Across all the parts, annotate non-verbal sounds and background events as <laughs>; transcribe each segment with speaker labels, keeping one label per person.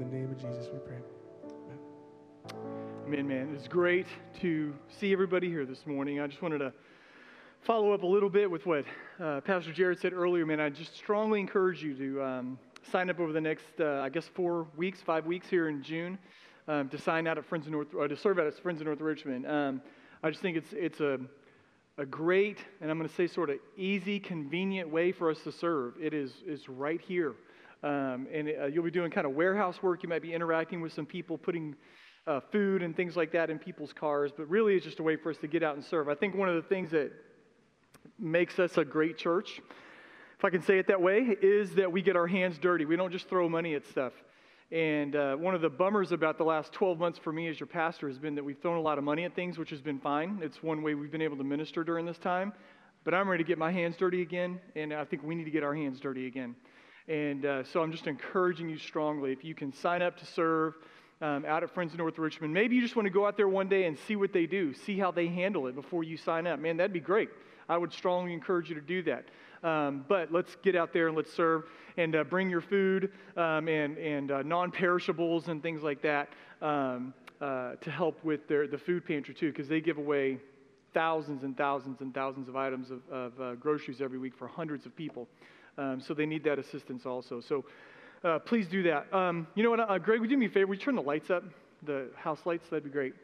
Speaker 1: The name of Jesus, we pray.
Speaker 2: Amen, man. It's great to see everybody here this morning. I just wanted to follow up a little bit with what uh, Pastor Jared said earlier, man. I just strongly encourage you to um, sign up over the next, uh, I guess, four weeks, five weeks here in June um, to sign out at Friends of North, or to serve out at Friends of North Richmond. Um, I just think it's it's a a great, and I'm going to say sort of easy, convenient way for us to serve. It is is right here. Um, and uh, you'll be doing kind of warehouse work. You might be interacting with some people, putting uh, food and things like that in people's cars, but really it's just a way for us to get out and serve. I think one of the things that makes us a great church, if I can say it that way, is that we get our hands dirty. We don't just throw money at stuff. And uh, one of the bummers about the last 12 months for me as your pastor has been that we've thrown a lot of money at things, which has been fine. It's one way we've been able to minister during this time. But I'm ready to get my hands dirty again, and I think we need to get our hands dirty again. And uh, so I'm just encouraging you strongly if you can sign up to serve um, out at Friends of North Richmond. Maybe you just want to go out there one day and see what they do, see how they handle it before you sign up. Man, that'd be great. I would strongly encourage you to do that. Um, but let's get out there and let's serve and uh, bring your food um, and, and uh, non perishables and things like that um, uh, to help with their, the food pantry too, because they give away thousands and thousands and thousands of items of, of uh, groceries every week for hundreds of people. Um, so they need that assistance also. So uh, please do that. Um, you know what, uh, Greg, would you do me a favor? Would you turn the lights up, the house lights? That'd be great.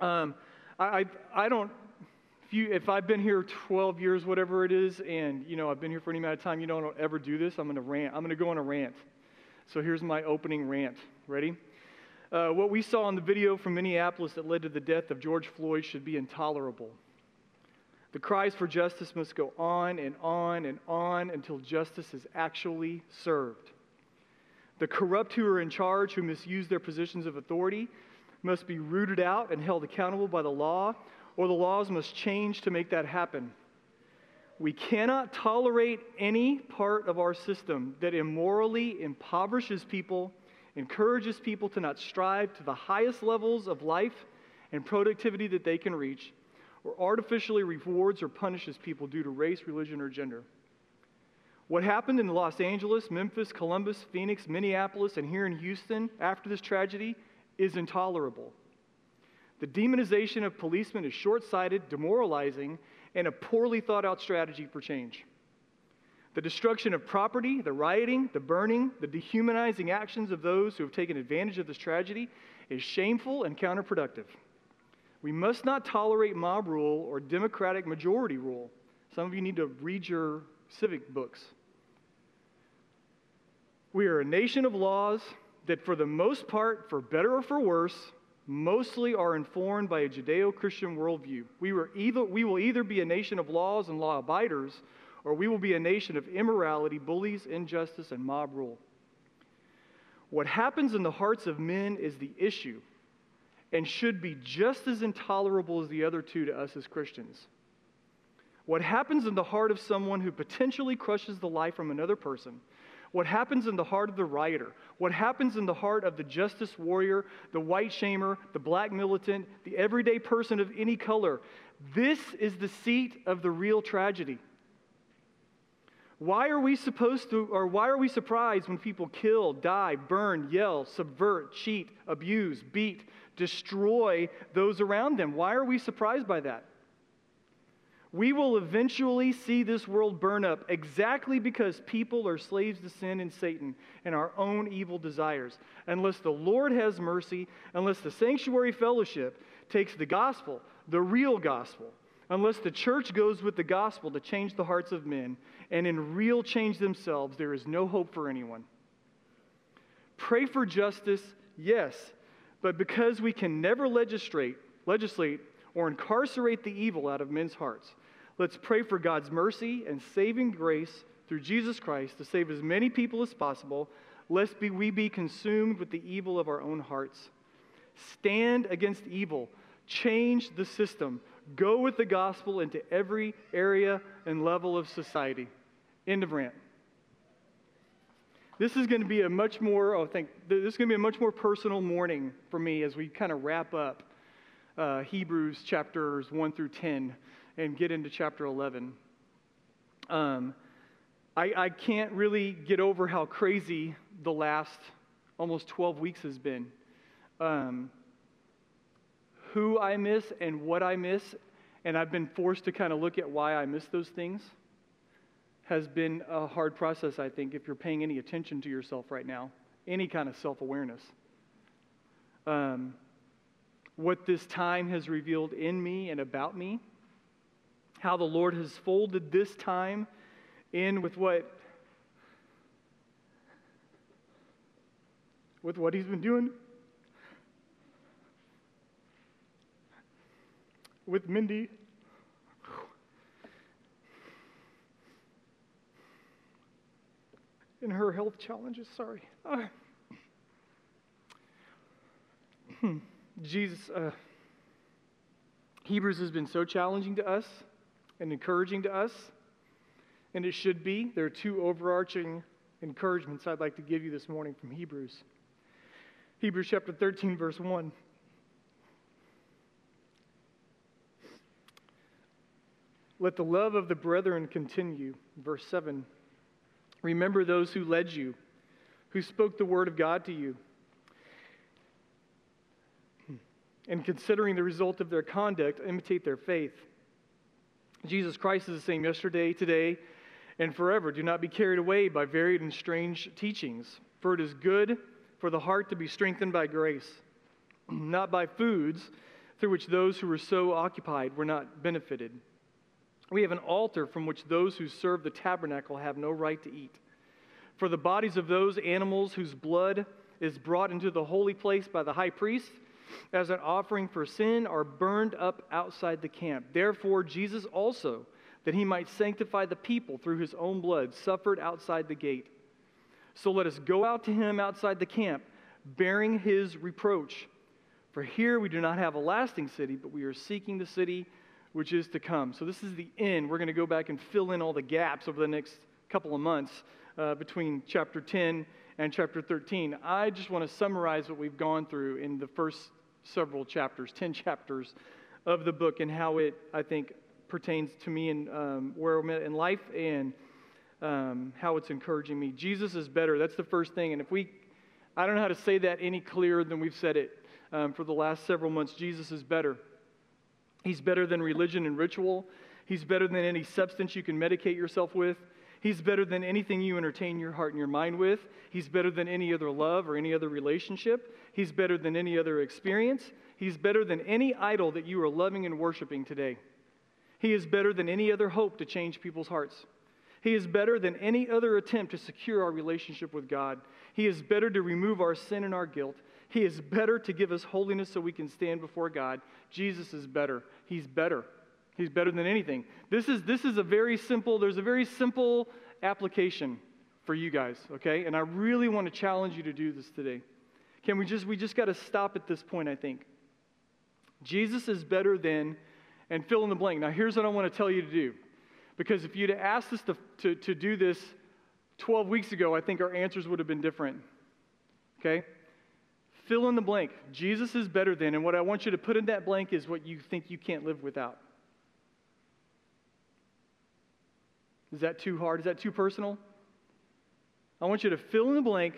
Speaker 2: Um, I, I, I, don't, if, you, if I've been here 12 years, whatever it is, and, you know, I've been here for any amount of time, you don't ever do this, I'm going to rant. I'm going to go on a rant. So here's my opening rant. Ready? Uh, what we saw in the video from Minneapolis that led to the death of George Floyd should be intolerable. The cries for justice must go on and on and on until justice is actually served. The corrupt who are in charge, who misuse their positions of authority, must be rooted out and held accountable by the law, or the laws must change to make that happen. We cannot tolerate any part of our system that immorally impoverishes people, encourages people to not strive to the highest levels of life and productivity that they can reach, or artificially rewards or punishes people due to race, religion, or gender. What happened in Los Angeles, Memphis, Columbus, Phoenix, Minneapolis, and here in Houston after this tragedy is intolerable. The demonization of policemen is short sighted, demoralizing, and a poorly thought out strategy for change. The destruction of property, the rioting, the burning, the dehumanizing actions of those who have taken advantage of this tragedy is shameful and counterproductive. We must not tolerate mob rule or democratic majority rule. Some of you need to read your civic books. We are a nation of laws that, for the most part, for better or for worse, mostly are informed by a Judeo Christian worldview. We, were either, we will either be a nation of laws and law abiders, or we will be a nation of immorality, bullies, injustice, and mob rule. What happens in the hearts of men is the issue and should be just as intolerable as the other two to us as Christians. What happens in the heart of someone who potentially crushes the life from another person what happens in the heart of the rioter, what happens in the heart of the justice warrior, the white shamer, the black militant, the everyday person of any color. This is the seat of the real tragedy. Why are we supposed to, or why are we surprised when people kill, die, burn, yell, subvert, cheat, abuse, beat, destroy those around them? Why are we surprised by that? We will eventually see this world burn up exactly because people are slaves to sin and Satan and our own evil desires. Unless the Lord has mercy, unless the sanctuary fellowship takes the gospel, the real gospel, unless the church goes with the gospel to change the hearts of men and in real change themselves, there is no hope for anyone. Pray for justice, yes, but because we can never legislate, legislate or incarcerate the evil out of men's hearts. Let's pray for God's mercy and saving grace through Jesus Christ to save as many people as possible, lest we be consumed with the evil of our own hearts. Stand against evil, change the system, go with the gospel into every area and level of society. End of rant. This is going to be a much more, oh, think, this is going to be a much more personal morning for me as we kind of wrap up uh, Hebrews chapters 1 through 10 and get into chapter 11. Um, I, I can't really get over how crazy the last almost 12 weeks has been. Um, who I miss and what I miss, and I've been forced to kind of look at why I miss those things, has been a hard process, I think, if you're paying any attention to yourself right now, any kind of self awareness. Um, what this time has revealed in me and about me, how the Lord has folded this time in with what with what he's been doing with Mindy. In her health challenges, sorry. Uh, hmm. Jesus, uh, Hebrews has been so challenging to us and encouraging to us, and it should be. There are two overarching encouragements I'd like to give you this morning from Hebrews. Hebrews chapter 13, verse 1. Let the love of the brethren continue. Verse 7. Remember those who led you, who spoke the word of God to you. And considering the result of their conduct, imitate their faith. Jesus Christ is the same yesterday, today, and forever. Do not be carried away by varied and strange teachings, for it is good for the heart to be strengthened by grace, <clears throat> not by foods through which those who were so occupied were not benefited. We have an altar from which those who serve the tabernacle have no right to eat. For the bodies of those animals whose blood is brought into the holy place by the high priest as an offering for sin are burned up outside the camp. Therefore, Jesus also, that he might sanctify the people through his own blood, suffered outside the gate. So let us go out to him outside the camp, bearing his reproach. For here we do not have a lasting city, but we are seeking the city which is to come. So, this is the end. We're going to go back and fill in all the gaps over the next couple of months uh, between chapter 10 and chapter 13. I just want to summarize what we've gone through in the first several chapters, 10 <laughs> chapters of the book, and how it, I think, pertains to me and um, where I'm at in life and um, how it's encouraging me. Jesus is better. That's the first thing. And if we, I don't know how to say that any clearer than we've said it um, for the last several months. Jesus is better. He's better than religion and ritual. He's better than any substance you can medicate yourself with. He's better than anything you entertain your heart and your mind with. He's better than any other love or any other relationship. He's better than any other experience. He's better than any idol that you are loving and worshiping today. He is better than any other hope to change people's hearts. He is better than any other attempt to secure our relationship with God. He is better to remove our sin and our guilt. He is better to give us holiness so we can stand before God. Jesus is better. He's better. He's better than anything. This is, this is a very simple, there's a very simple application for you guys, okay? And I really want to challenge you to do this today. Can we just, we just got to stop at this point, I think. Jesus is better than, and fill in the blank. Now, here's what I want to tell you to do. Because if you'd asked us to, to, to do this 12 weeks ago, I think our answers would have been different. Okay? Fill in the blank. Jesus is better than, and what I want you to put in that blank is what you think you can't live without. Is that too hard? Is that too personal? I want you to fill in the blank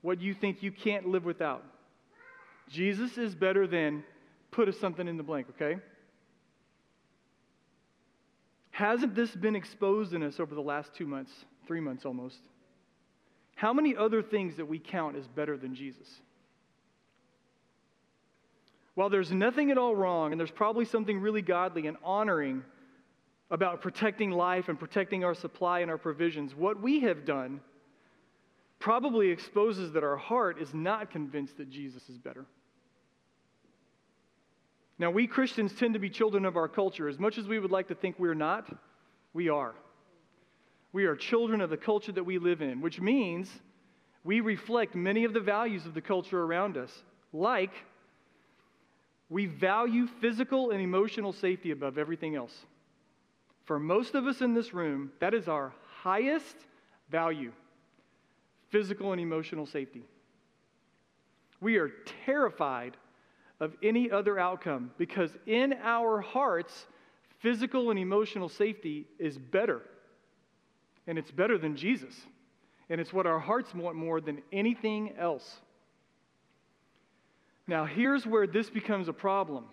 Speaker 2: what you think you can't live without. Jesus is better than, put something in the blank, okay? Hasn't this been exposed in us over the last two months, three months almost? How many other things that we count as better than Jesus? While there's nothing at all wrong, and there's probably something really godly and honoring about protecting life and protecting our supply and our provisions, what we have done probably exposes that our heart is not convinced that Jesus is better. Now, we Christians tend to be children of our culture. As much as we would like to think we're not, we are. We are children of the culture that we live in, which means we reflect many of the values of the culture around us, like we value physical and emotional safety above everything else. For most of us in this room, that is our highest value physical and emotional safety. We are terrified of any other outcome because in our hearts, physical and emotional safety is better. And it's better than Jesus. And it's what our hearts want more than anything else. Now, here's where this becomes a problem.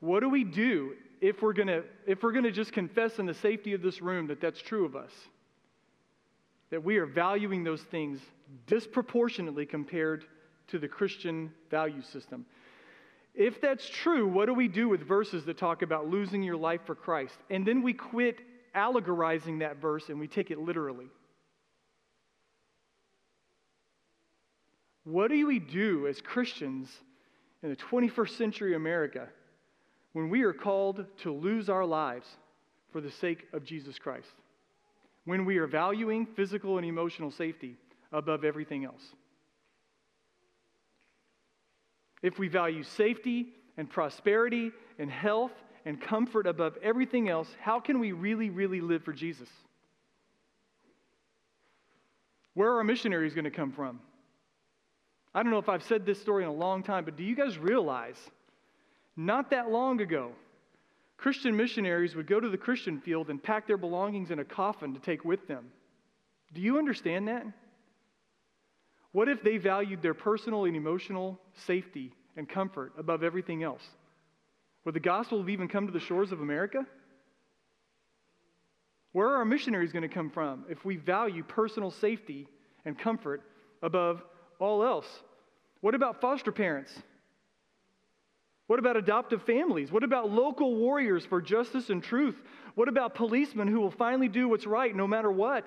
Speaker 2: What do we do if we're going to if we're going to just confess in the safety of this room that that's true of us? That we are valuing those things disproportionately compared to the Christian value system. If that's true, what do we do with verses that talk about losing your life for Christ? And then we quit allegorizing that verse and we take it literally. What do we do as Christians in the 21st century America when we are called to lose our lives for the sake of Jesus Christ? When we are valuing physical and emotional safety above everything else? If we value safety and prosperity and health and comfort above everything else, how can we really, really live for Jesus? Where are our missionaries going to come from? I don't know if I've said this story in a long time, but do you guys realize not that long ago, Christian missionaries would go to the Christian field and pack their belongings in a coffin to take with them? Do you understand that? What if they valued their personal and emotional safety and comfort above everything else? Would the gospel have even come to the shores of America? Where are our missionaries going to come from if we value personal safety and comfort above all else? What about foster parents? What about adoptive families? What about local warriors for justice and truth? What about policemen who will finally do what's right no matter what?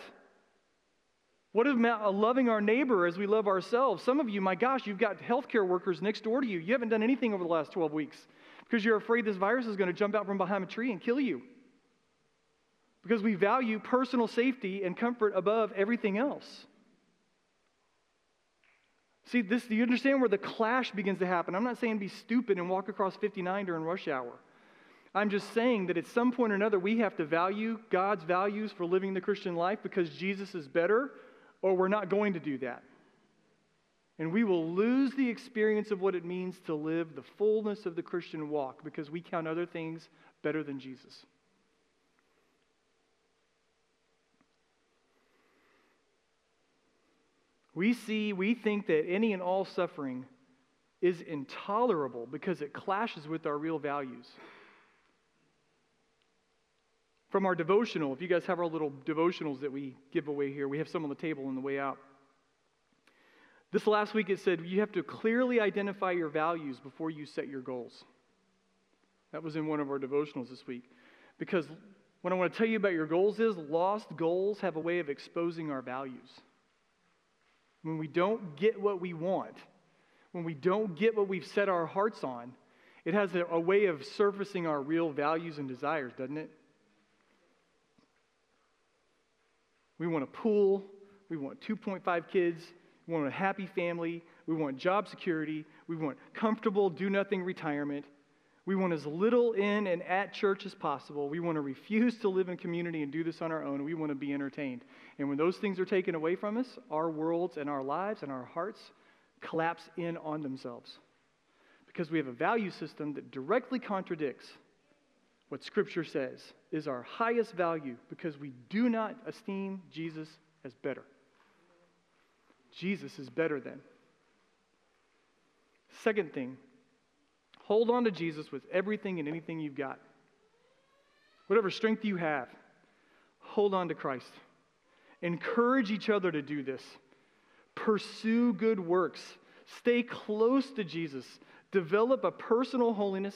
Speaker 2: What about loving our neighbor as we love ourselves? Some of you, my gosh, you've got healthcare workers next door to you. You haven't done anything over the last 12 weeks because you're afraid this virus is going to jump out from behind a tree and kill you. Because we value personal safety and comfort above everything else. See, this, do you understand where the clash begins to happen? I'm not saying be stupid and walk across 59 during rush hour. I'm just saying that at some point or another, we have to value God's values for living the Christian life because Jesus is better, or we're not going to do that. And we will lose the experience of what it means to live the fullness of the Christian walk because we count other things better than Jesus. We see, we think that any and all suffering is intolerable because it clashes with our real values. From our devotional, if you guys have our little devotionals that we give away here, we have some on the table on the way out. This last week it said you have to clearly identify your values before you set your goals. That was in one of our devotionals this week. Because what I want to tell you about your goals is lost goals have a way of exposing our values when we don't get what we want, when we don't get what we've set our hearts on, it has a, a way of surfacing our real values and desires, doesn't it? We want a pool. We want 2.5 kids. We want a happy family. We want job security. We want comfortable, do nothing retirement. We want as little in and at church as possible. We want to refuse to live in community and do this on our own. We want to be entertained. And when those things are taken away from us, our worlds and our lives and our hearts collapse in on themselves. Because we have a value system that directly contradicts what Scripture says is our highest value because we do not esteem Jesus as better. Jesus is better than. Second thing, Hold on to Jesus with everything and anything you've got. Whatever strength you have, hold on to Christ. Encourage each other to do this. Pursue good works. Stay close to Jesus. Develop a personal holiness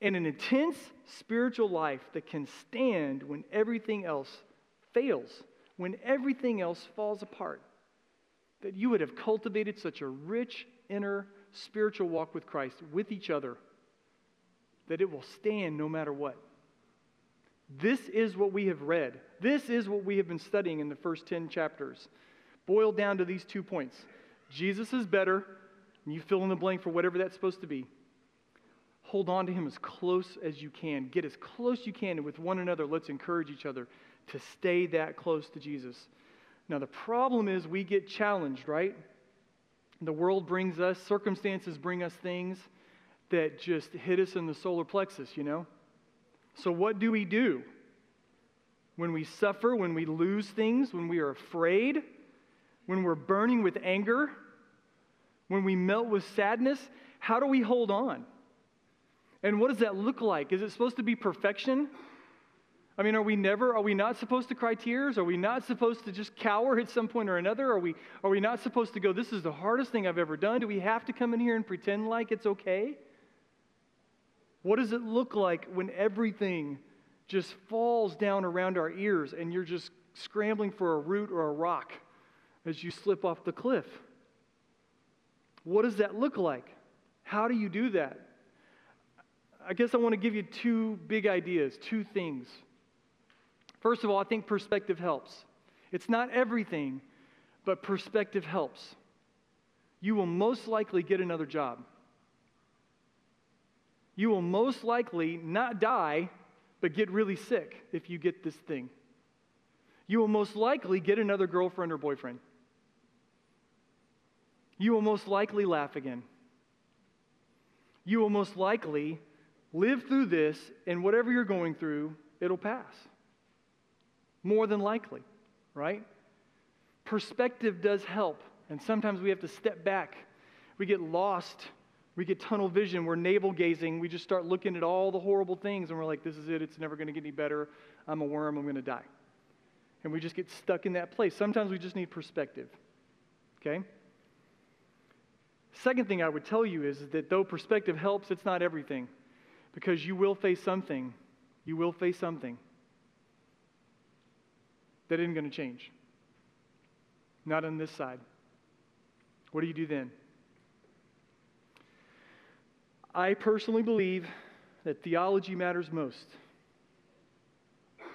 Speaker 2: and an intense spiritual life that can stand when everything else fails, when everything else falls apart. That you would have cultivated such a rich inner spiritual walk with Christ, with each other, that it will stand no matter what. This is what we have read. This is what we have been studying in the first 10 chapters. Boiled down to these two points Jesus is better, and you fill in the blank for whatever that's supposed to be. Hold on to him as close as you can. Get as close you can, and with one another, let's encourage each other to stay that close to Jesus. Now, the problem is we get challenged, right? The world brings us, circumstances bring us things that just hit us in the solar plexus, you know? So, what do we do? When we suffer, when we lose things, when we are afraid, when we're burning with anger, When we melt with sadness, how do we hold on? And what does that look like? Is it supposed to be perfection? I mean, are we never, are we not supposed to cry tears? Are we not supposed to just cower at some point or another? Are we, are we not supposed to go, this is the hardest thing I've ever done? Do we have to come in here and pretend like it's okay? What does it look like when everything just falls down around our ears and you're just scrambling for a root or a rock as you slip off the cliff? What does that look like? How do you do that? I guess I want to give you two big ideas, two things. First of all, I think perspective helps. It's not everything, but perspective helps. You will most likely get another job. You will most likely not die, but get really sick if you get this thing. You will most likely get another girlfriend or boyfriend. You will most likely laugh again. You will most likely live through this, and whatever you're going through, it'll pass. More than likely, right? Perspective does help, and sometimes we have to step back. We get lost. We get tunnel vision. We're navel gazing. We just start looking at all the horrible things, and we're like, this is it. It's never going to get any better. I'm a worm. I'm going to die. And we just get stuck in that place. Sometimes we just need perspective. Okay? Second thing I would tell you is that though perspective helps, it's not everything. Because you will face something. You will face something that isn't going to change. Not on this side. What do you do then? I personally believe that theology matters most.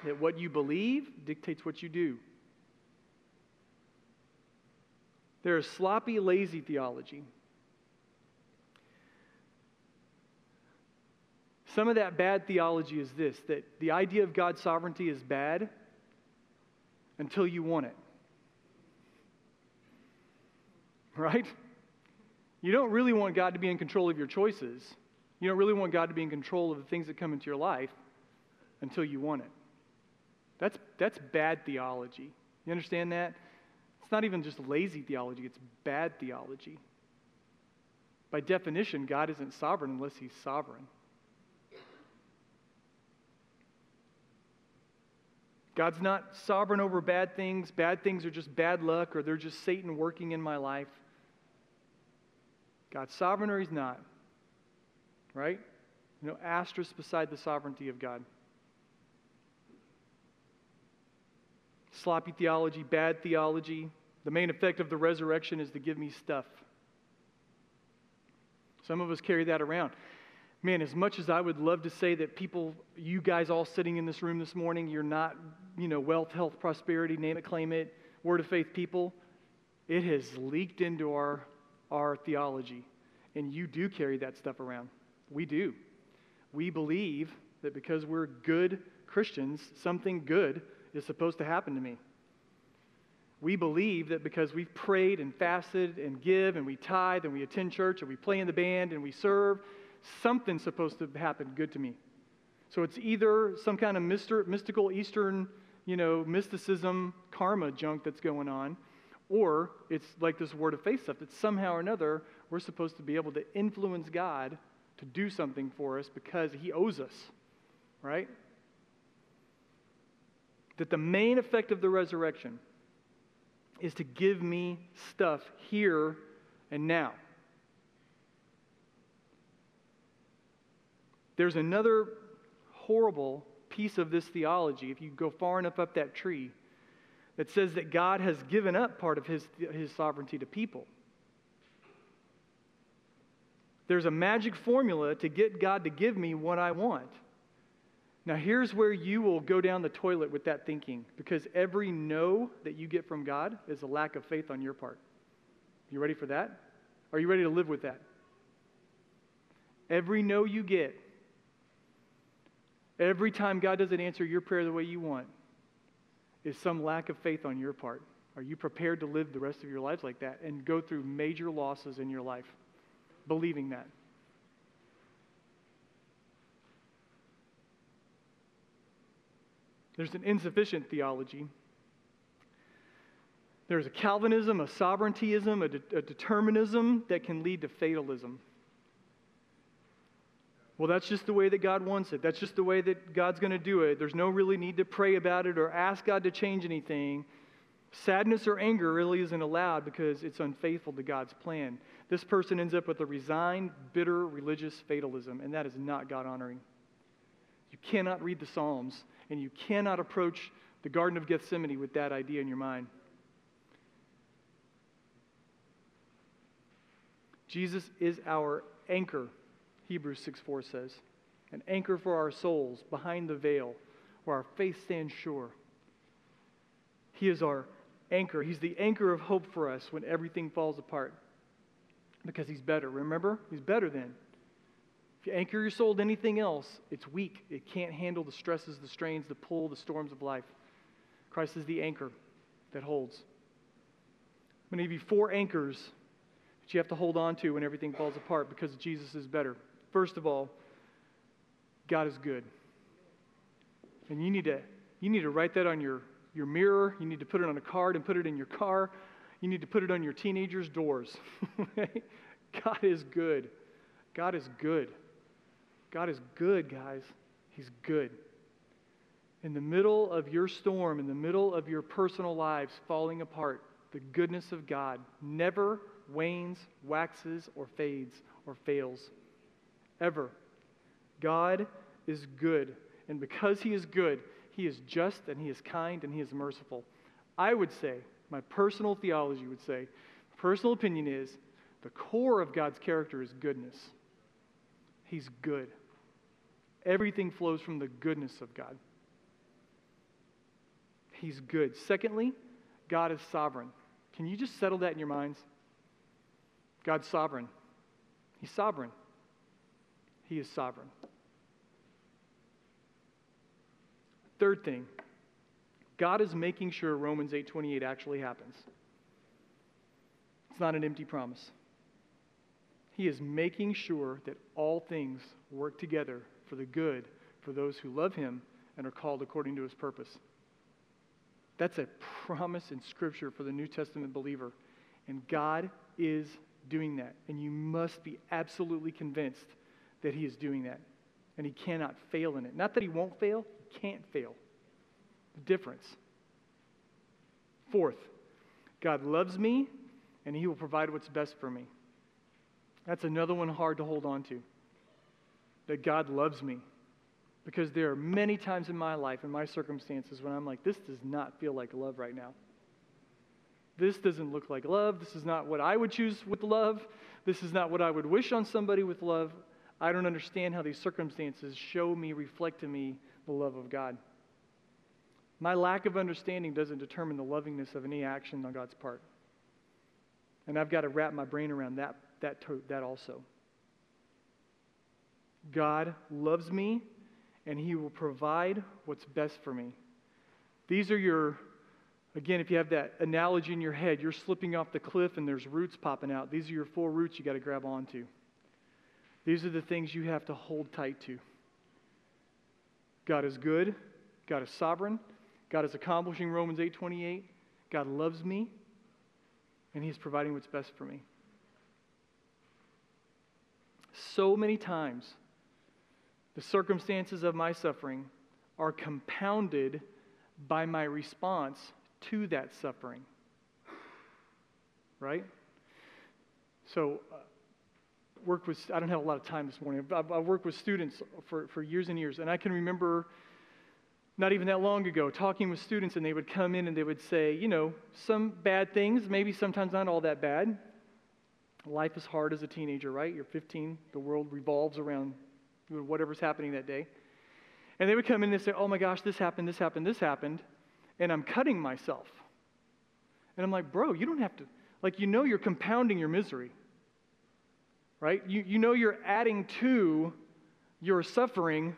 Speaker 2: That what you believe dictates what you do. There is sloppy, lazy theology. Some of that bad theology is this that the idea of God's sovereignty is bad until you want it. Right? You don't really want God to be in control of your choices. You don't really want God to be in control of the things that come into your life until you want it. That's, that's bad theology. You understand that? It's not even just lazy theology, it's bad theology. By definition, God isn't sovereign unless He's sovereign. God's not sovereign over bad things. Bad things are just bad luck or they're just Satan working in my life. God's sovereign or he's not. Right? You know, asterisk beside the sovereignty of God. Sloppy theology, bad theology. The main effect of the resurrection is to give me stuff. Some of us carry that around man, as much as I would love to say that people, you guys all sitting in this room this morning, you're not, you know, wealth, health, prosperity, name it, claim it, word of faith people, it has leaked into our, our theology. And you do carry that stuff around. We do. We believe that because we're good Christians, something good is supposed to happen to me. We believe that because we've prayed and fasted and give and we tithe and we attend church and we play in the band and we serve something's supposed to happen good to me. So it's either some kind of mystical Eastern, you know, mysticism, karma junk that's going on, or it's like this word of faith stuff that somehow or another we're supposed to be able to influence God to do something for us because he owes us, right? That the main effect of the resurrection is to give me stuff here and now. There's another horrible piece of this theology, if you go far enough up that tree, that says that God has given up part of his, his sovereignty to people. There's a magic formula to get God to give me what I want. Now, here's where you will go down the toilet with that thinking because every no that you get from God is a lack of faith on your part. You ready for that? Are you ready to live with that? Every no you get Every time God doesn't answer your prayer the way you want, is some lack of faith on your part. Are you prepared to live the rest of your lives like that and go through major losses in your life, believing that? There's an insufficient theology There's a Calvinism, a sovereigntyism, a, de- a determinism that can lead to fatalism. Well, that's just the way that God wants it. That's just the way that God's going to do it. There's no really need to pray about it or ask God to change anything. Sadness or anger really isn't allowed because it's unfaithful to God's plan. This person ends up with a resigned, bitter religious fatalism, and that is not God honoring. You cannot read the Psalms, and you cannot approach the Garden of Gethsemane with that idea in your mind. Jesus is our anchor, Hebrews 6 4 says, an anchor for our souls behind the veil where our faith stands sure. He is our anchor. He's the anchor of hope for us when everything falls apart because He's better. Remember? He's better than. If you anchor your soul to anything else, it's weak. It can't handle the stresses, the strains, the pull, the storms of life. Christ is the anchor that holds. I'm going to give you four anchors that you have to hold on to when everything falls apart because Jesus is better. First of all, God is good. And you need to, you need to write that on your, your mirror. You need to put it on a card and put it in your car. You need to put it on your teenagers' doors. <laughs> God is good. God is good. God is good, guys. He's good. In the middle of your storm, in the middle of your personal lives falling apart, the goodness of God never wanes, waxes, or fades, or fails. Ever. God is good. And because He is good, He is just and He is kind and He is merciful. I would say, my personal theology would say, personal opinion is the core of God's character is goodness. He's good. Everything flows from the goodness of God. He's good. Secondly, God is sovereign. Can you just settle that in your minds? God's sovereign. He's sovereign. He is sovereign. Third thing, God is making sure Romans 8:28 actually happens. It's not an empty promise. He is making sure that all things work together for the good for those who love him and are called according to his purpose. That's a promise in Scripture for the New Testament believer. And God is doing that. And you must be absolutely convinced that He is doing that. And He cannot fail in it. Not that He won't fail, He can't fail. The difference. Fourth, God loves me and He will provide what's best for me. That's another one hard to hold on to. That God loves me. Because there are many times in my life, in my circumstances, when I'm like, this does not feel like love right now. This doesn't look like love. This is not what I would choose with love. This is not what I would wish on somebody with love. I don't understand how these circumstances show me, reflect to me the love of God. My lack of understanding doesn't determine the lovingness of any action on God's part. And I've got to wrap my brain around that, that, that also. God loves me and He will provide what's best for me. These are your, again, if you have that analogy in your head, you're slipping off the cliff and there's roots popping out. These are your four roots you got to grab onto. These are the things you have to hold tight to. God is good. God is sovereign. God is accomplishing Romans 8:28. God loves me and he's providing what's best for me. So many times the circumstances of my suffering are compounded by my response to that suffering. Right? So, uh, with, I don't have a lot of time this morning. I've, I've worked with students for, for years and years, and I can remember not even that long ago talking with students, and they would come in and they would say, you know, some bad things, maybe sometimes not all that bad. Life is hard as a teenager, right? You're 15, the world revolves around whatever's happening that day. And they would come in and say, Oh my gosh, this happened, this happened, this happened. And I'm cutting myself. And I'm like, Bro, you don't have to, like, you know, you're compounding your misery, right? You, you know, you're adding to your suffering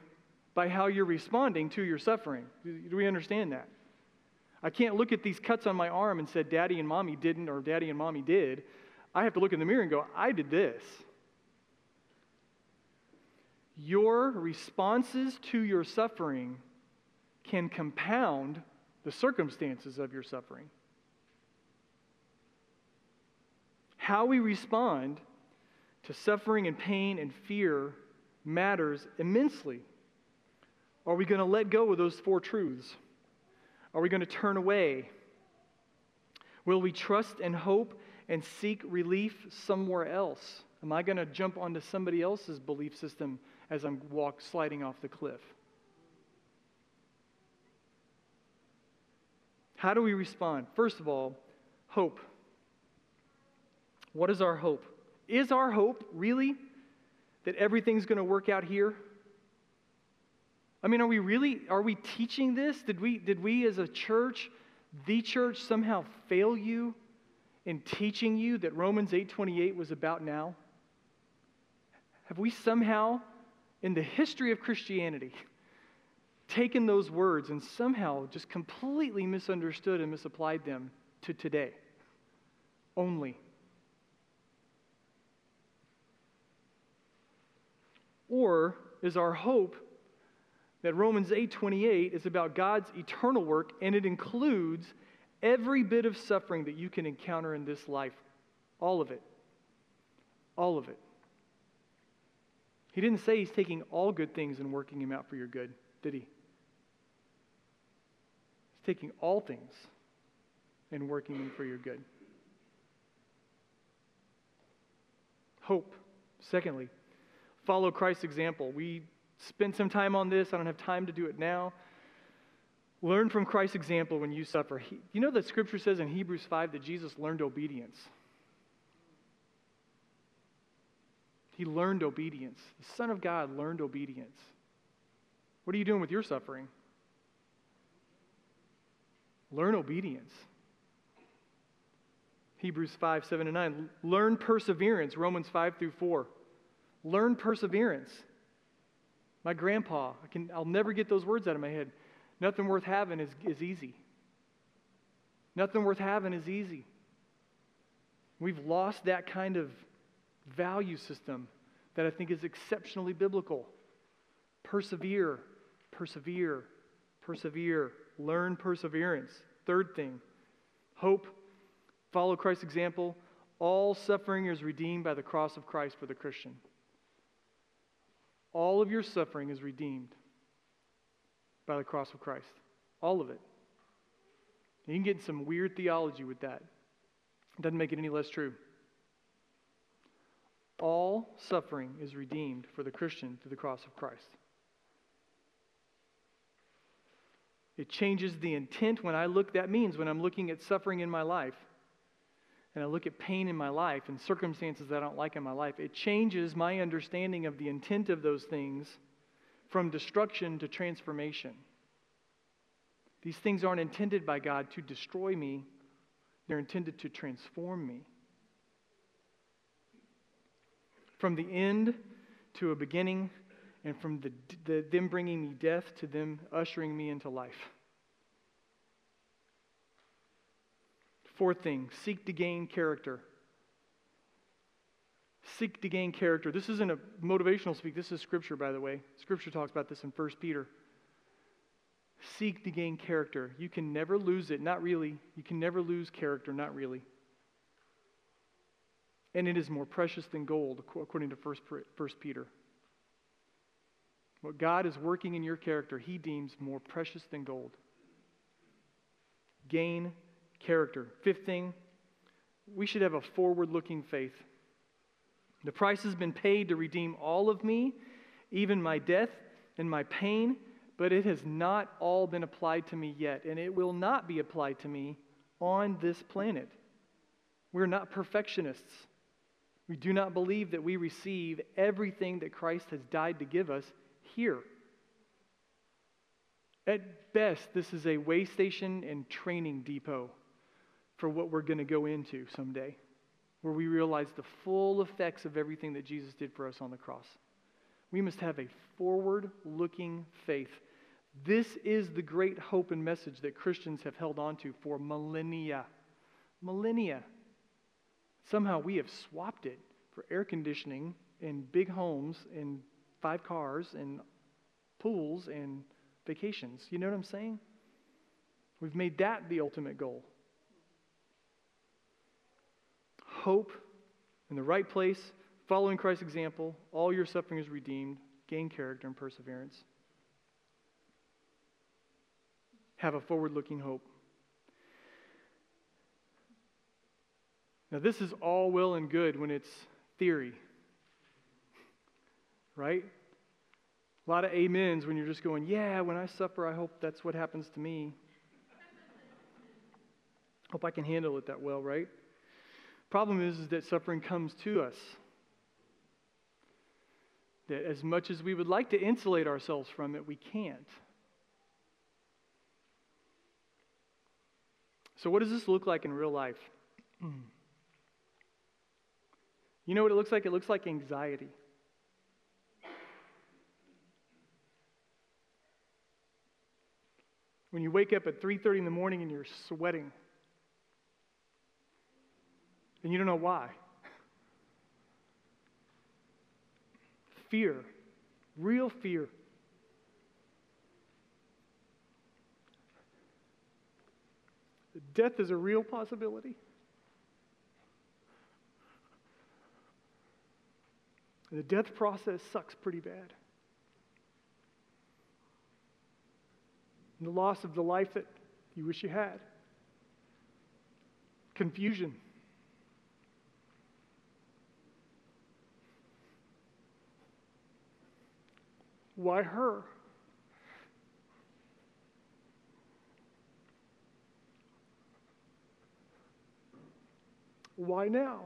Speaker 2: by how you're responding to your suffering. Do we understand that? I can't look at these cuts on my arm and say, Daddy and mommy didn't, or Daddy and mommy did. I have to look in the mirror and go, I did this. Your responses to your suffering can compound the circumstances of your suffering. How we respond to suffering and pain and fear matters immensely. Are we going to let go of those four truths? Are we going to turn away? Will we trust and hope and seek relief somewhere else? Am I going to jump onto somebody else's belief system as I'm walk sliding off the cliff? How do we respond? First of all, hope. What is our hope? Is our hope really that everything's going to work out here? I mean, are we really are we teaching this? Did we did we as a church, the church somehow fail you in teaching you that Romans 8:28 was about now? Have we somehow in the history of Christianity taken those words and somehow just completely misunderstood and misapplied them to today only? Or is our hope that Romans 8:28 is about God's eternal work and it includes every bit of suffering that you can encounter in this life. All of it. All of it. He didn't say he's taking all good things and working them out for your good, did he? He's taking all things and working them for your good. Hope. Secondly, follow Christ's example. We spent some time on this. I don't have time to do it now. Learn from Christ's example when you suffer. He, you know that scripture says in Hebrews 5 that Jesus learned obedience. He learned obedience. The Son of God learned obedience. What are you doing with your suffering? Learn obedience. Hebrews 5, 7, and 9. Learn perseverance, Romans 5 through 4. Learn perseverance. My grandpa, I can, I'll never get those words out of my head. Nothing worth having is, is easy. Nothing worth having is easy. We've lost that kind of value system that I think is exceptionally biblical. Persevere, persevere, persevere. Learn perseverance. Third thing, hope. Follow Christ's example. All suffering is redeemed by the cross of Christ for the Christian. All of your suffering is redeemed by the cross of Christ. All of it. You can get some weird theology with that. It doesn't make it any less true. All suffering is redeemed for the Christian through the cross of Christ. It changes the intent when I look, that means when I'm looking at suffering in my life and I look at pain in my life and circumstances that I don't like in my life, it changes my understanding of the intent of those things from destruction to transformation. These things aren't intended by God to destroy me, they're intended to transform me. From the end to a beginning, and from the, the, them bringing me death to them ushering me into life. Fourth thing, seek to gain character. Seek to gain character. This isn't a motivational speak. This is scripture, by the way. Scripture talks about this in 1 Peter. Seek to gain character. You can never lose it. Not really. You can never lose character. Not really. And it is more precious than gold, according to 1 Peter. What God is working in your character, He deems more precious than gold. Gain character. Fifth thing, we should have a forward looking faith. The price has been paid to redeem all of me, even my death and my pain, but it has not all been applied to me yet, and it will not be applied to me on this planet. We're not perfectionists. We do not believe that we receive everything that Christ has died to give us here. At best, this is a way station and training depot for what we're going to go into someday, where we realize the full effects of everything that Jesus did for us on the cross. We must have a forward looking faith. This is the great hope and message that Christians have held on to for millennia. Millennia. Somehow we have swapped it for air conditioning in big homes and five cars and pools and vacations. You know what I'm saying? We've made that the ultimate goal. Hope In the right place, following Christ's example, all your suffering is redeemed, gain character and perseverance. Have a forward looking hope. Now, this is all well and good when it's theory, right? A lot of amens when you're just going, yeah, when I suffer, I hope that's what happens to me. hope I can handle it that well, right? Problem is, is that suffering comes to us. That as much as we would like to insulate ourselves from it, we can't. So, what does this look like in real life? <clears throat> You know what it looks like? It looks like anxiety. When you wake up at 3:30 in the morning and you're sweating and you don't know why. Fear, real fear. Death is a real possibility. The death process sucks pretty bad. And the loss of the life that you wish you had. Confusion. Why her? Why now?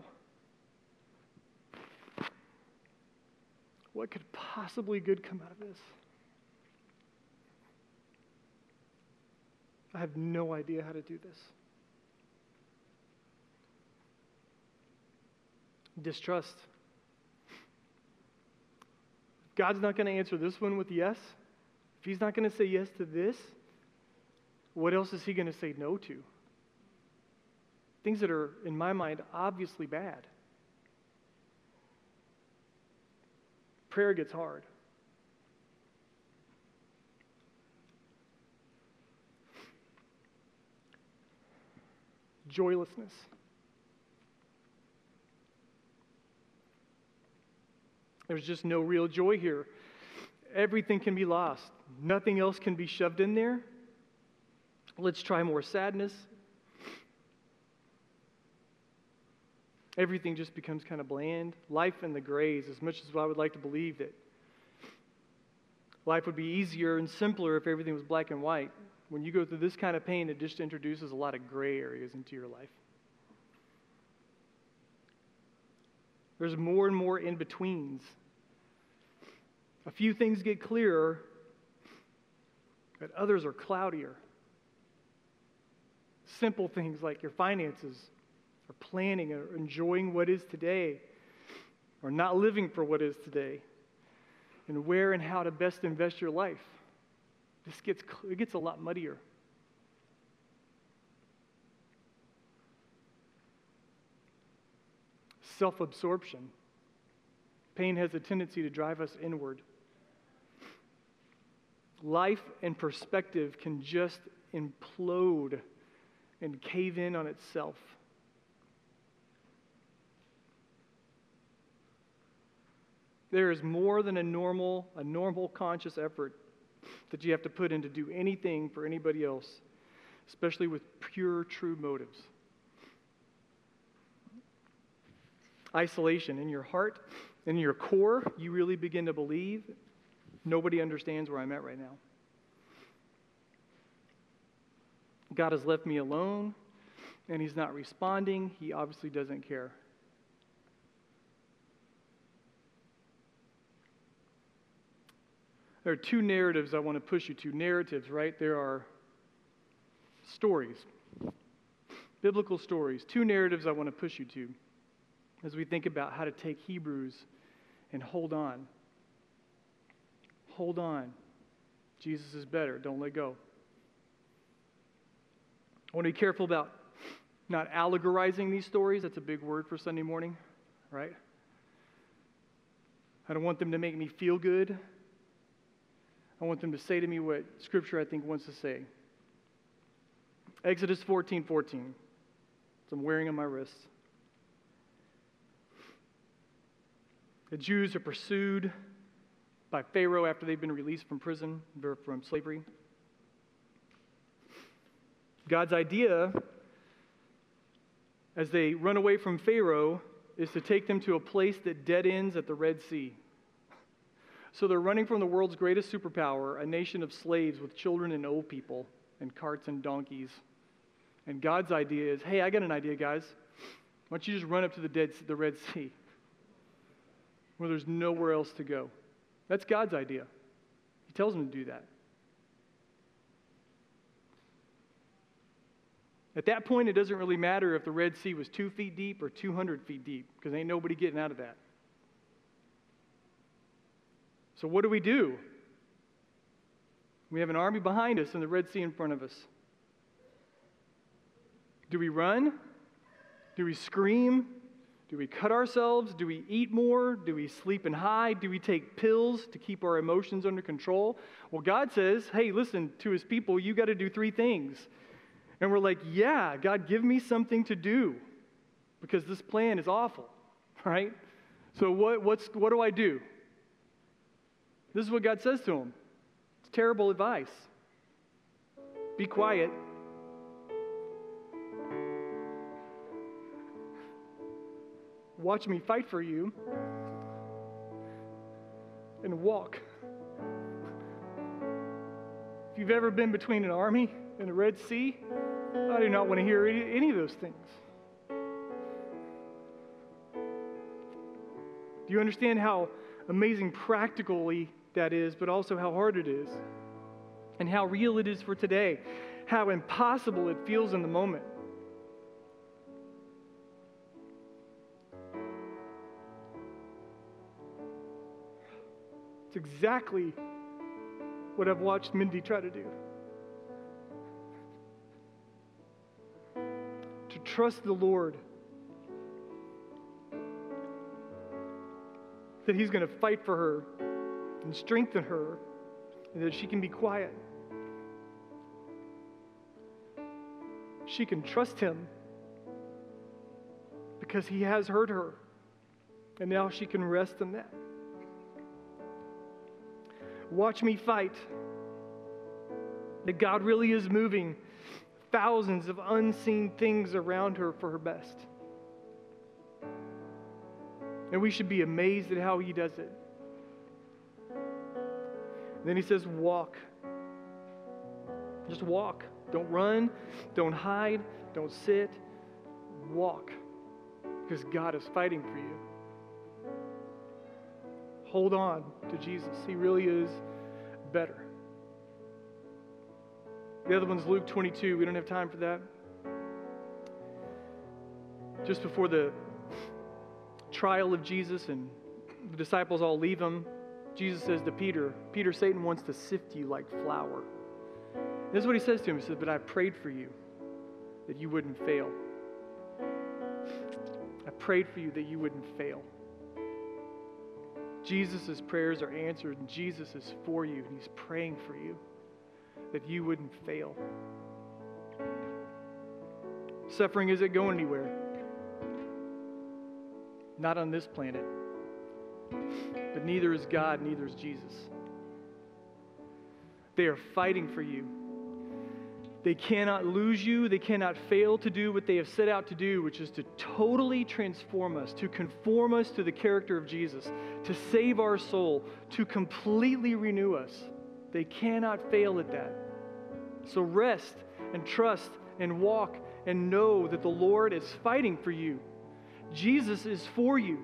Speaker 2: What could possibly good come out of this? I have no idea how to do this. Distrust. God's not going to answer this one with yes. If He's not going to say yes to this, what else is He going to say no to? Things that are, in my mind, obviously bad. prayer gets hard. Joylessness. There's just no real joy here. Everything can be lost, nothing else can be shoved in there. Let's try more sadness. everything just becomes kind of bland. Life in the grays, as much as I would like to believe that life would be easier and simpler if everything was black and white. When you go through this kind of pain, it just introduces a lot of gray areas into your life. There's more and more in betweens. A few things get clearer, but others are cloudier. Simple things like your finances or planning or enjoying what is today or not living for what is today and where and how to best invest your life. This gets, it gets a lot muddier. Self absorption. Pain has a tendency to drive us inward. Life and perspective can just implode and cave in on itself. There is more than a normal, a normal conscious effort that you have to put in to do anything for anybody else, especially with pure, true motives. Isolation in your heart, in your core, you really begin to believe nobody understands where I'm at right now. God has left me alone and he's not responding. He obviously doesn't care. There are two narratives I want to push you to. Narratives, right? There are stories, biblical stories. Two narratives I want to push you to as we think about how to take Hebrews and hold on. Hold on. Jesus is better. Don't let go. I want to be careful about not allegorizing these stories. That's a big word for Sunday morning, right? I don't want them to make me feel good. I want them to say to me what Scripture, I think, wants to say. Exodus 14 14. So I'm wearing on my wrist. The Jews are pursued by Pharaoh after they've been released from prison, from slavery. God's idea as they run away from Pharaoh is to take them to a place that dead ends at the Red Sea. So they're running from the world's greatest superpower, a nation of slaves with children and old people and carts and donkeys. And God's idea is hey, I got an idea, guys. Why don't you just run up to the, dead, the Red Sea where there's nowhere else to go? That's God's idea. He tells them to do that. At that point, it doesn't really matter if the Red Sea was two feet deep or 200 feet deep, because ain't nobody getting out of that. So, what do we do? We have an army behind us and the Red Sea in front of us. Do we run? Do we scream? Do we cut ourselves? Do we eat more? Do we sleep and hide? Do we take pills to keep our emotions under control? Well, God says, hey, listen to his people, you got to do three things. And we're like, yeah, God, give me something to do because this plan is awful, <laughs> right? So, what, what's, what do I do? This is what God says to him. It's terrible advice. Be quiet watch me fight for you and walk. If you've ever been between an army and a Red Sea, I do not want to hear any of those things. Do you understand how amazing practically that is, but also how hard it is? And how real it is for today? How impossible it feels in the moment. It's exactly what I've watched Mindy try to do. To trust the Lord. That He's going to fight for her and strengthen her, and that she can be quiet. She can trust Him because He has heard her, and now she can rest in that. Watch me fight. That God really is moving thousands of unseen things around her for her best. And we should be amazed at how he does it. And then he says, Walk. Just walk. Don't run. Don't hide. Don't sit. Walk. Because God is fighting for you. Hold on to Jesus. He really is better. The other one's Luke 22. We don't have time for that. Just before the trial of Jesus and the disciples all leave him, Jesus says to Peter, Peter, Satan wants to sift you like flour. This is what he says to him. He says, But I prayed for you that you wouldn't fail. I prayed for you that you wouldn't fail. Jesus' prayers are answered, and Jesus is for you, and He's praying for you that you wouldn't fail. Suffering isn't going anywhere. Not on this planet. But neither is God, neither is Jesus. They are fighting for you. They cannot lose you. They cannot fail to do what they have set out to do, which is to totally transform us, to conform us to the character of Jesus, to save our soul, to completely renew us. They cannot fail at that. So rest and trust and walk and know that the Lord is fighting for you. Jesus is for you.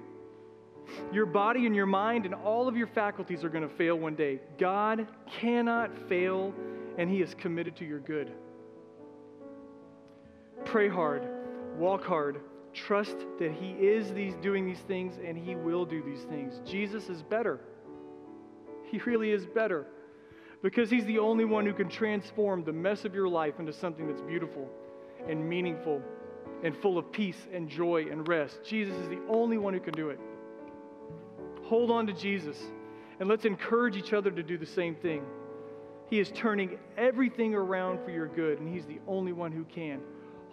Speaker 2: Your body and your mind and all of your faculties are going to fail one day. God cannot fail, and He is committed to your good. Pray hard, walk hard, trust that He is these, doing these things and He will do these things. Jesus is better. He really is better because He's the only one who can transform the mess of your life into something that's beautiful and meaningful and full of peace and joy and rest. Jesus is the only one who can do it. Hold on to Jesus and let's encourage each other to do the same thing. He is turning everything around for your good, and He's the only one who can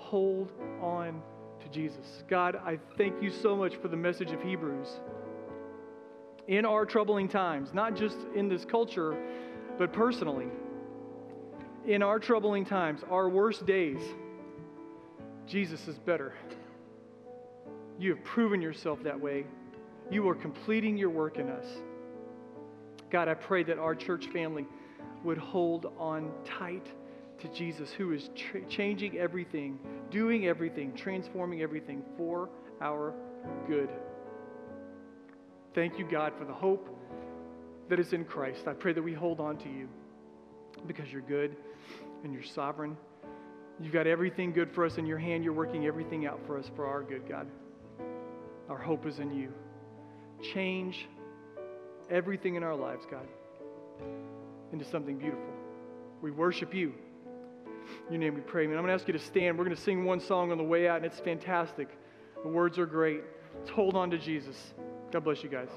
Speaker 2: hold on to Jesus. God, I thank you so much for the message of Hebrews. in our troubling times, not just in this culture, but personally. In our troubling times, our worst days, Jesus is better. You have proven yourself that way. You are completing your work in us. God, I pray that our church family would hold on tight to Jesus, who is tra- changing everything, doing everything, transforming everything for our good. Thank you, God, for the hope that is in Christ. I pray that we hold on to you because you're good and you're sovereign. You've got everything good for us in your hand. You're working everything out for us for our good, God. Our hope is in you. Change everything in our lives, God, into something beautiful. We worship you. In your name we pray. Man, I'm going to ask you to stand. We're going to sing one song on the way out, and it's fantastic. The words are great. Let's hold on to Jesus. God bless you guys.